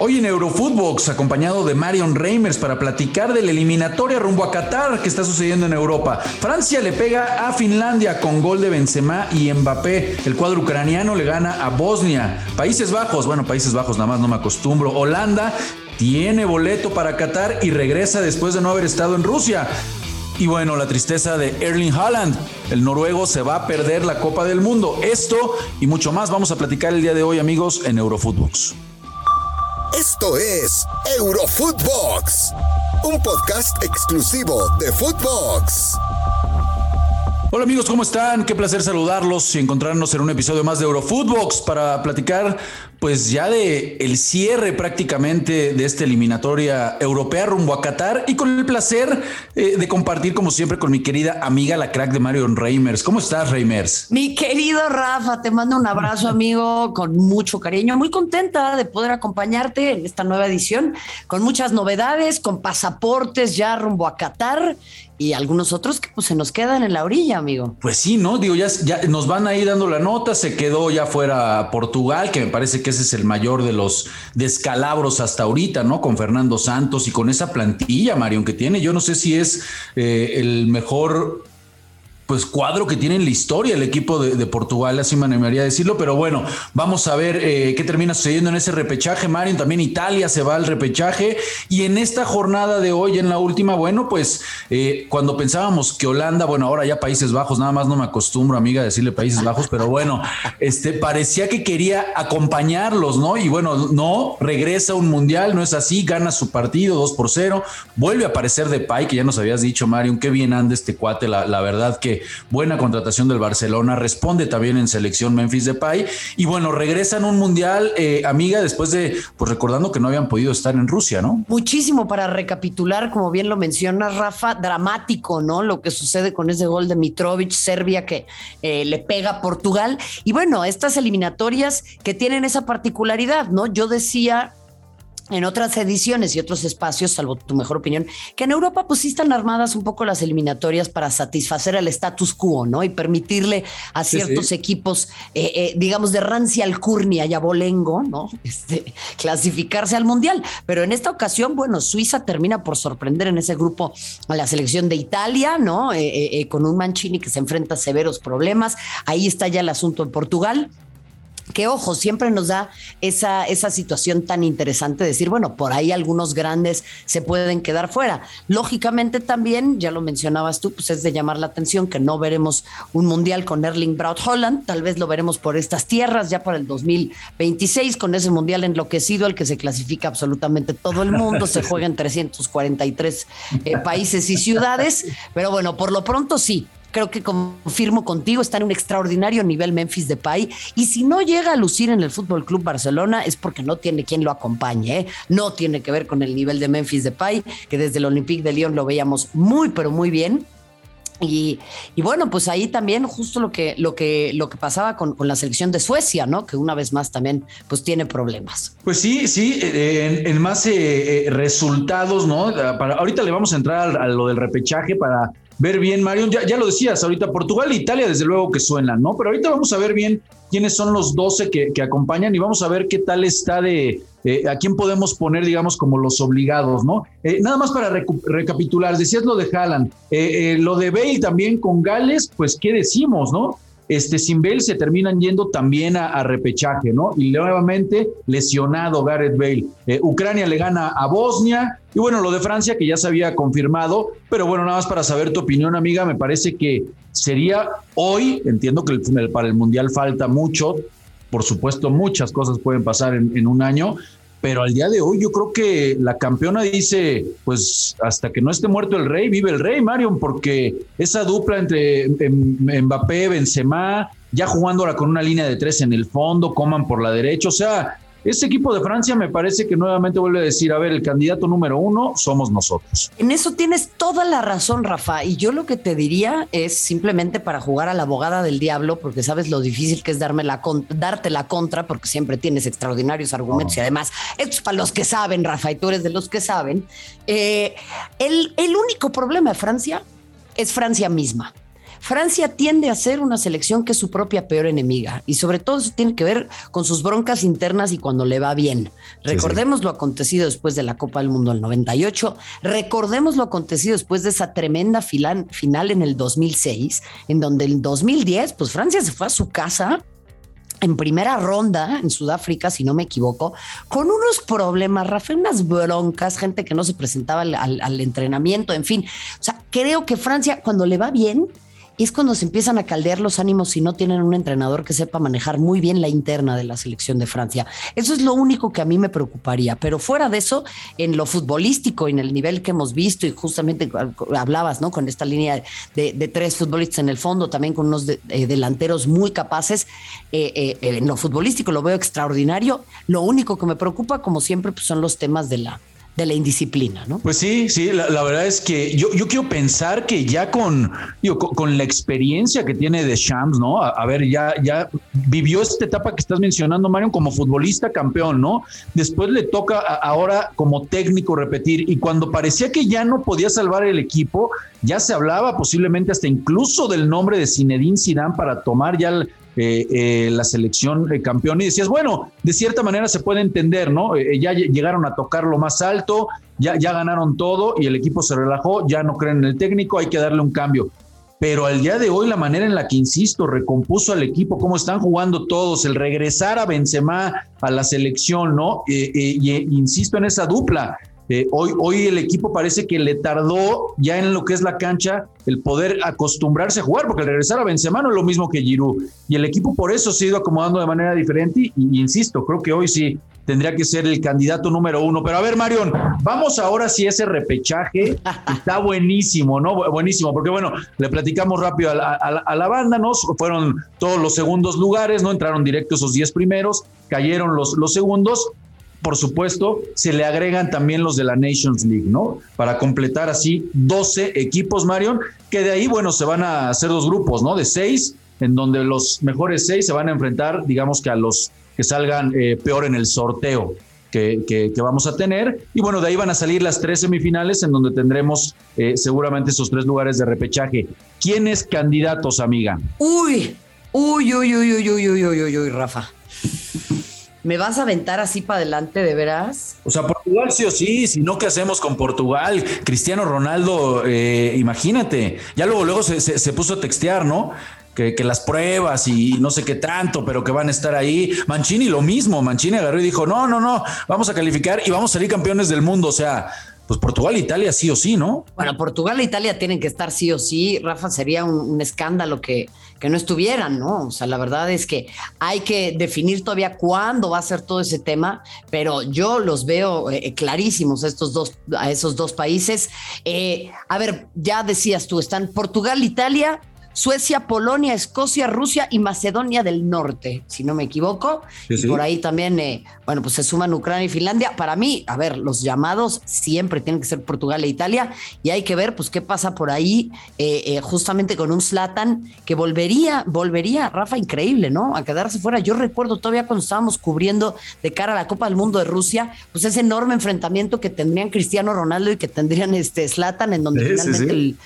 Hoy en Eurofootbox, acompañado de Marion Reimers para platicar de la eliminatoria rumbo a Qatar que está sucediendo en Europa. Francia le pega a Finlandia con gol de Benzema y Mbappé. El cuadro ucraniano le gana a Bosnia. Países Bajos, bueno, Países Bajos nada más no me acostumbro. Holanda tiene boleto para Qatar y regresa después de no haber estado en Rusia. Y bueno, la tristeza de Erling Haaland. El noruego se va a perder la Copa del Mundo. Esto y mucho más vamos a platicar el día de hoy, amigos, en Eurofootbox. Esto es Eurofootbox, un podcast exclusivo de Footbox. Hola amigos, ¿cómo están? Qué placer saludarlos y encontrarnos en un episodio más de Eurofootbox para platicar pues ya de el cierre prácticamente de esta eliminatoria europea rumbo a Qatar y con el placer eh, de compartir como siempre con mi querida amiga la crack de Marion Reimers. ¿Cómo estás, Reimers? Mi querido Rafa, te mando un abrazo amigo con mucho cariño, muy contenta de poder acompañarte en esta nueva edición con muchas novedades, con pasaportes ya rumbo a Qatar y algunos otros que pues, se nos quedan en la orilla, amigo. Pues sí, ¿no? Digo, ya, ya nos van ahí dando la nota, se quedó ya fuera Portugal, que me parece que ese es el mayor de los descalabros hasta ahorita, ¿no? Con Fernando Santos y con esa plantilla, Marion, que tiene. Yo no sé si es eh, el mejor pues cuadro que tiene en la historia el equipo de, Portugal, así me animaría a decirlo, pero bueno, vamos a ver eh, qué termina sucediendo en ese repechaje, Mario, también Italia se va al repechaje y en esta jornada de hoy, en la última, bueno, pues eh, cuando pensábamos que Holanda, bueno, ahora ya Países Bajos, nada más no me acostumbro, amiga, a decirle Países Bajos, pero bueno, este parecía que quería acompañarlos, ¿no? Y bueno, no, regresa un mundial, no es así, gana su partido 2 por 0, vuelve a aparecer de Pai, que ya nos habías dicho, Mario, qué bien anda este cuate, la, la verdad que buena contratación del Barcelona, responde también en selección Memphis Depay y bueno, regresan un mundial, eh, amiga, después de, pues recordando que no habían podido estar en Rusia, ¿no? Muchísimo para recapitular, como bien lo mencionas, Rafa, dramático, ¿no? Lo que sucede con ese gol de Mitrovic, Serbia, que eh, le pega a Portugal. Y bueno, estas eliminatorias que tienen esa particularidad, ¿no? Yo decía en otras ediciones y otros espacios, salvo tu mejor opinión, que en Europa pues sí están armadas un poco las eliminatorias para satisfacer el status quo, ¿no? Y permitirle a ciertos equipos, eh, eh, digamos, de rancia alcurnia y abolengo, ¿no? Este, clasificarse al Mundial. Pero en esta ocasión, bueno, Suiza termina por sorprender en ese grupo a la selección de Italia, ¿no? Eh, con un Mancini que se enfrenta a severos problemas. Ahí está ya el asunto en Portugal que ojo, siempre nos da esa, esa situación tan interesante de decir, bueno, por ahí algunos grandes se pueden quedar fuera. Lógicamente también, ya lo mencionabas tú, pues es de llamar la atención que no veremos un mundial con Erling Braut Holland, tal vez lo veremos por estas tierras ya para el 2026 con ese mundial enloquecido al que se clasifica absolutamente todo el mundo, se juega en 343 eh, países y ciudades, pero bueno, por lo pronto sí, creo que confirmo contigo, está en un extraordinario nivel Memphis Depay y si no llega a lucir en el Fútbol Club Barcelona es porque no tiene quien lo acompañe, ¿eh? no tiene que ver con el nivel de Memphis Depay, que desde el Olympique de Lyon lo veíamos muy pero muy bien. Y, bueno, pues ahí también justo lo que, lo que, lo que pasaba con, la selección de Suecia, ¿no? Que una vez más también pues tiene problemas. Pues sí, sí, eh, en, más eh, resultados, ¿no? Para, ahorita le vamos a entrar a lo del repechaje para ver bien, Marion, ya, lo decías, ahorita Portugal e Italia desde luego que suenan, ¿no? Pero ahorita vamos a ver bien quiénes son los 12 que, acompañan y vamos a ver qué tal está de, a quién podemos poner, digamos, como los obligados, ¿no? Eh, nada más para recapitular, decías lo de Haaland, eh, eh, lo de Bale también con Gales, pues, ¿qué decimos, no? Este, sin Bale se terminan yendo también a, repechaje, ¿no? Y nuevamente lesionado Gareth Bale. Eh, Ucrania le gana a Bosnia y bueno, lo de Francia que ya se había confirmado, pero bueno, nada más para saber tu opinión, amiga, me parece que sería hoy, entiendo que para el Mundial falta mucho, por supuesto muchas cosas pueden pasar en un año, pero al día de hoy yo creo que la campeona dice, pues hasta que no esté muerto el rey, vive el rey, Marion, porque esa dupla entre Mbappé, Benzema, ya jugando ahora con una línea de tres en el fondo, coman por la derecha, o sea, ese equipo de Francia me parece que nuevamente vuelve a decir, a ver, el candidato número uno somos nosotros. En eso tienes toda la razón, Rafa. Y yo lo que te diría es simplemente para jugar a la abogada del diablo, porque sabes lo difícil que es darme la darte la contra, porque siempre tienes extraordinarios argumentos y además, esto es para los que saben, Rafa, y tú eres de los que saben. Eh, el, el único problema de Francia es Francia misma Francia tiende a ser una selección que es su propia peor enemiga y sobre todo eso tiene que ver con sus broncas internas y cuando le va bien. Recordemos lo acontecido después de la Copa del Mundo del 98, recordemos lo acontecido después de esa tremenda final en el 2006, en donde el 2010, pues Francia se fue a su casa en primera ronda en Sudáfrica, si no me equivoco, con unos problemas, Rafael, unas broncas, gente que no se presentaba al, al, entrenamiento, en fin. O sea, creo que Francia, cuando le va bien, es cuando se empiezan a caldear los ánimos si no tienen un entrenador que sepa manejar muy bien la interna de la selección de Francia. Eso es lo único que a mí me preocuparía. Pero fuera de eso, en lo futbolístico, en el nivel que hemos visto, y justamente hablabas, ¿no? Con esta línea de, tres futbolistas en el fondo, también con unos eh, delanteros muy capaces. Eh, eh, en lo futbolístico lo veo extraordinario. Lo único que me preocupa, como siempre, pues son los temas de la de la indisciplina, ¿no? Pues sí, sí, la, verdad es que yo, yo, quiero pensar que ya con, con, la experiencia que tiene de Shams, ¿no? A, ver, ya, ya vivió esta etapa que estás mencionando, Mario, como futbolista campeón, ¿no? Después le toca ahora como técnico repetir y cuando parecía que ya no podía salvar el equipo, ya se hablaba posiblemente hasta incluso del nombre de Zinedine Zidane para tomar ya el, eh, eh, la selección eh, campeón y decías, bueno, de cierta manera se puede entender, ¿no? ya llegaron a tocar lo más alto, ya, ya ganaron todo y el equipo se relajó, ya no creen en el técnico, hay que darle un cambio. Pero al día de hoy, la manera en la que, insisto, recompuso al equipo, cómo están jugando todos, el regresar a Benzema a la selección, ¿no? y insisto en esa dupla, eh, hoy, hoy el equipo parece que le tardó ya en lo que es la cancha el poder acostumbrarse a jugar, porque el regresar a Benzema no es lo mismo que Giroud. Y el equipo por eso se ha ido acomodando de manera diferente. Y, insisto, creo que hoy sí tendría que ser el candidato número uno. Pero a ver, Marion, vamos ahora si ese repechaje está buenísimo, ¿no? Buenísimo, porque bueno, le platicamos rápido a la, a la, banda, ¿no? Fueron todos los segundos lugares, ¿no? Entraron directo esos 10 primeros, cayeron los, los segundos por supuesto, se le agregan también los de la Nations League, ¿no? Para completar así 12 equipos, Marion, que de ahí, bueno, se van a hacer dos grupos, ¿no? De seis, en donde los mejores seis se van a enfrentar, digamos que a los que salgan eh, peor en el sorteo. Que, que, vamos a tener. Y bueno, de ahí van a salir las tres semifinales en donde tendremos eh, seguramente esos tres lugares de repechaje. ¿Quiénes candidatos, amiga? Uy, uy, uy, uy, uy, uy, uy, uy, uy, Rafa. ¿Me vas a aventar así para adelante, de veras? O sea, Portugal sí o sí, si no, ¿qué hacemos con Portugal? Cristiano Ronaldo, eh, imagínate, ya luego, luego se, puso a textear, ¿no? Que, las pruebas y no sé qué tanto, pero que van a estar ahí. Mancini lo mismo, Mancini agarró y dijo, no, no, no, vamos a calificar y vamos a salir campeones del mundo. O sea, pues Portugal e Italia sí o sí, ¿no? Bueno, Portugal e Italia tienen que estar sí o sí. Rafa, sería un, escándalo que, que, no estuvieran, ¿no? O sea, la verdad es que hay que definir todavía cuándo va a ser todo ese tema, pero yo los veo eh, clarísimos a estos dos, a esos dos países. Eh, a ver, ya decías tú, están Portugal, Italia, Suecia, Polonia, Escocia, Rusia y Macedonia del Norte, si no me equivoco. y por ahí también, eh, bueno, pues se suman Ucrania y Finlandia. Para mí, a ver, los llamados siempre tienen que ser Portugal e Italia y hay que ver, pues, qué pasa por ahí, eh, eh, justamente con un Slatan que volvería, volvería, Rafa, increíble, ¿no? A quedarse fuera. Yo recuerdo todavía cuando estábamos cubriendo de cara a la Copa del Mundo de Rusia, pues ese enorme enfrentamiento que tendrían Cristiano Ronaldo y que tendrían este Slatan, en donde finalmente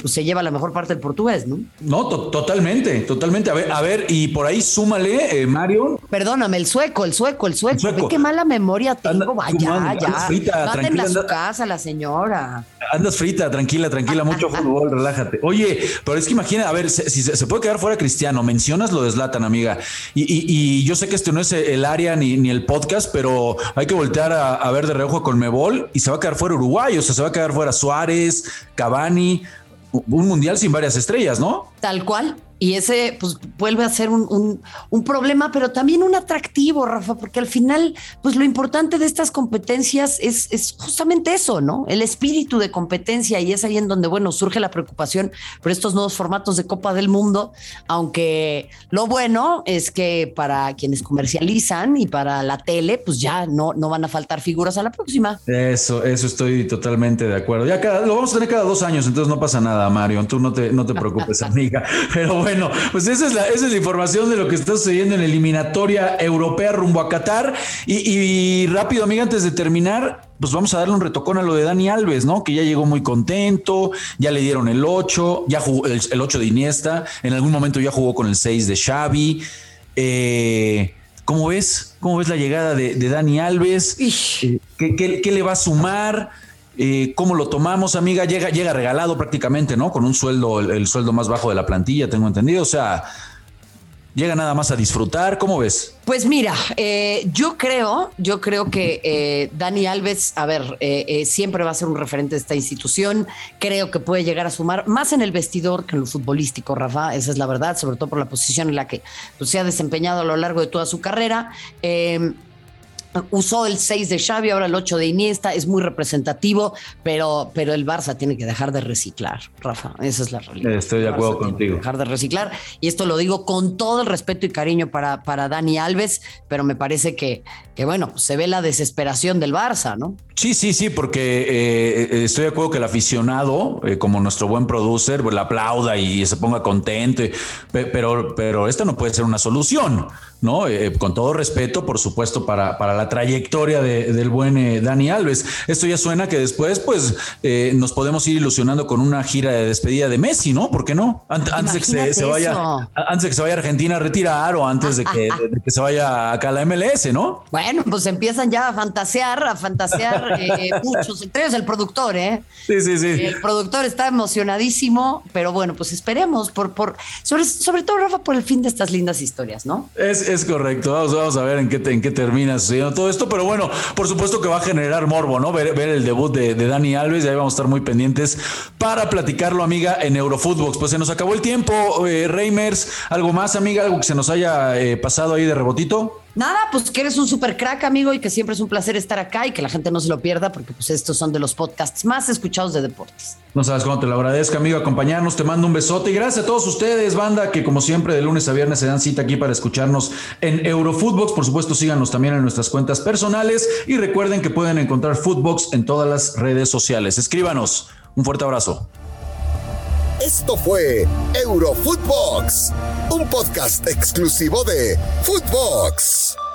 pues, se lleva la mejor parte del portugués, ¿no? ¿No? totalmente, totalmente. A ver, a ver, y por ahí súmale, eh, Mario. Perdóname, el sueco, el sueco, el sueco. qué mala memoria tengo. Vaya, ya. Frita, a su casa la señora. Andas frita, tranquila, tranquila, mucho fútbol, relájate. Oye, pero es que imagina, a ver, si se, puede quedar fuera Cristiano, mencionas lo de Zlatan, amiga. Y, yo sé que este no es el área ni, ni el podcast, pero hay que voltear a, ver de reojo con Mebol y se va a quedar fuera Uruguay, o sea, se va a quedar fuera Suárez, Cavani un mundial sin varias estrellas, ¿no? Tal cual y ese pues vuelve a ser un, problema, pero también un atractivo, Rafa, porque al final, pues lo importante de estas competencias es, es, justamente eso, ¿no? El espíritu de competencia y es ahí en donde, bueno, surge la preocupación por estos nuevos formatos de Copa del Mundo, aunque lo bueno es que para quienes comercializan y para la tele, pues ya no, no van a faltar figuras a la próxima. Eso, eso estoy totalmente de acuerdo. Ya cada, lo vamos a tener cada dos años, entonces no pasa nada, Mario, tú no te, no te preocupes, amiga, pero bueno. Bueno, pues esa es, la, esa es la información de lo que está sucediendo en la eliminatoria europea rumbo a Qatar. Y, rápido, amiga, antes de terminar, pues vamos a darle un retocón a lo de Dani Alves, ¿no? Que ya llegó muy contento, ya le dieron el 8, ya jugó el, 8 de Iniesta, en algún momento ya jugó con el 6 de Xavi. Eh, ¿Cómo ves? ¿Cómo ves la llegada de, Dani Alves? Eh, ¿qué, le va a sumar? Eh, ¿Cómo lo tomamos, amiga? Llega, llega regalado prácticamente, ¿no? Con un sueldo, el, sueldo más bajo de la plantilla, tengo entendido. O sea, llega nada más a disfrutar. ¿Cómo ves? Pues mira, eh, yo creo, yo creo que eh, Dani Alves, a ver, eh, siempre va a ser un referente de esta institución. Creo que puede llegar a sumar más en el vestidor que en lo futbolístico, Rafa. Esa es la verdad, sobre todo por la posición en la que pues, se ha desempeñado a lo largo de toda su carrera usó el 6 de Xavi, ahora el 8 de Iniesta, es muy representativo, pero, pero el Barça tiene que dejar de reciclar, Rafa, esa es la realidad. Estoy de acuerdo contigo. Dejar de reciclar, y esto lo digo con todo el respeto y cariño para, para Dani Alves, pero me parece que, que, bueno, se ve la desesperación del Barça, ¿no? Sí, sí, sí, porque eh, estoy de acuerdo que el aficionado, eh, como nuestro buen producer, pues, le aplauda y se ponga contento, pero, pero esta no puede ser una solución. ¿No? Eh, con todo respeto, por supuesto, para, para la trayectoria del buen eh, Dani Alves. Esto ya suena que después, pues, eh, nos podemos ir ilusionando con una gira de despedida de Messi, ¿no? ¿Por qué no? antes de que se, vaya, antes de que se vaya a Argentina a retirar o antes de que, se vaya acá a la MLS, ¿no? Bueno, pues empiezan ya a fantasear, a fantasear muchos, entre ellos el productor, ¿eh? Sí, sí, sí. El productor está emocionadísimo, pero bueno, pues esperemos por, por, sobre, sobre todo, Rafa, por el fin de estas lindas historias, ¿no? Es, es correcto. Vamos, a ver en qué, en qué termina sucediendo todo esto. Pero bueno, por supuesto que va a generar morbo, ¿no? Ver, el debut de, Dani Alves. Y ahí vamos a estar muy pendientes para platicarlo, amiga, en Eurofootbox. Pues se nos acabó el tiempo, eh, Reimers. ¿Algo más, amiga? ¿Algo que se nos haya eh, pasado ahí de rebotito? Nada, pues que eres un super crack, amigo, y que siempre es un placer estar acá y que la gente no se lo pierda, porque pues estos son de los podcasts más escuchados de deportes. No sabes cómo te lo agradezco, amigo, acompañarnos. Te mando un besote y gracias a todos ustedes, banda, que como siempre de lunes a viernes se dan cita aquí para escucharnos en Eurofootbox. Por supuesto, síganos también en nuestras cuentas personales y recuerden que pueden encontrar Footbox en todas las redes sociales. Escríbanos. Un fuerte abrazo. Esto fue Eurofootbox, un podcast exclusivo de Footbox.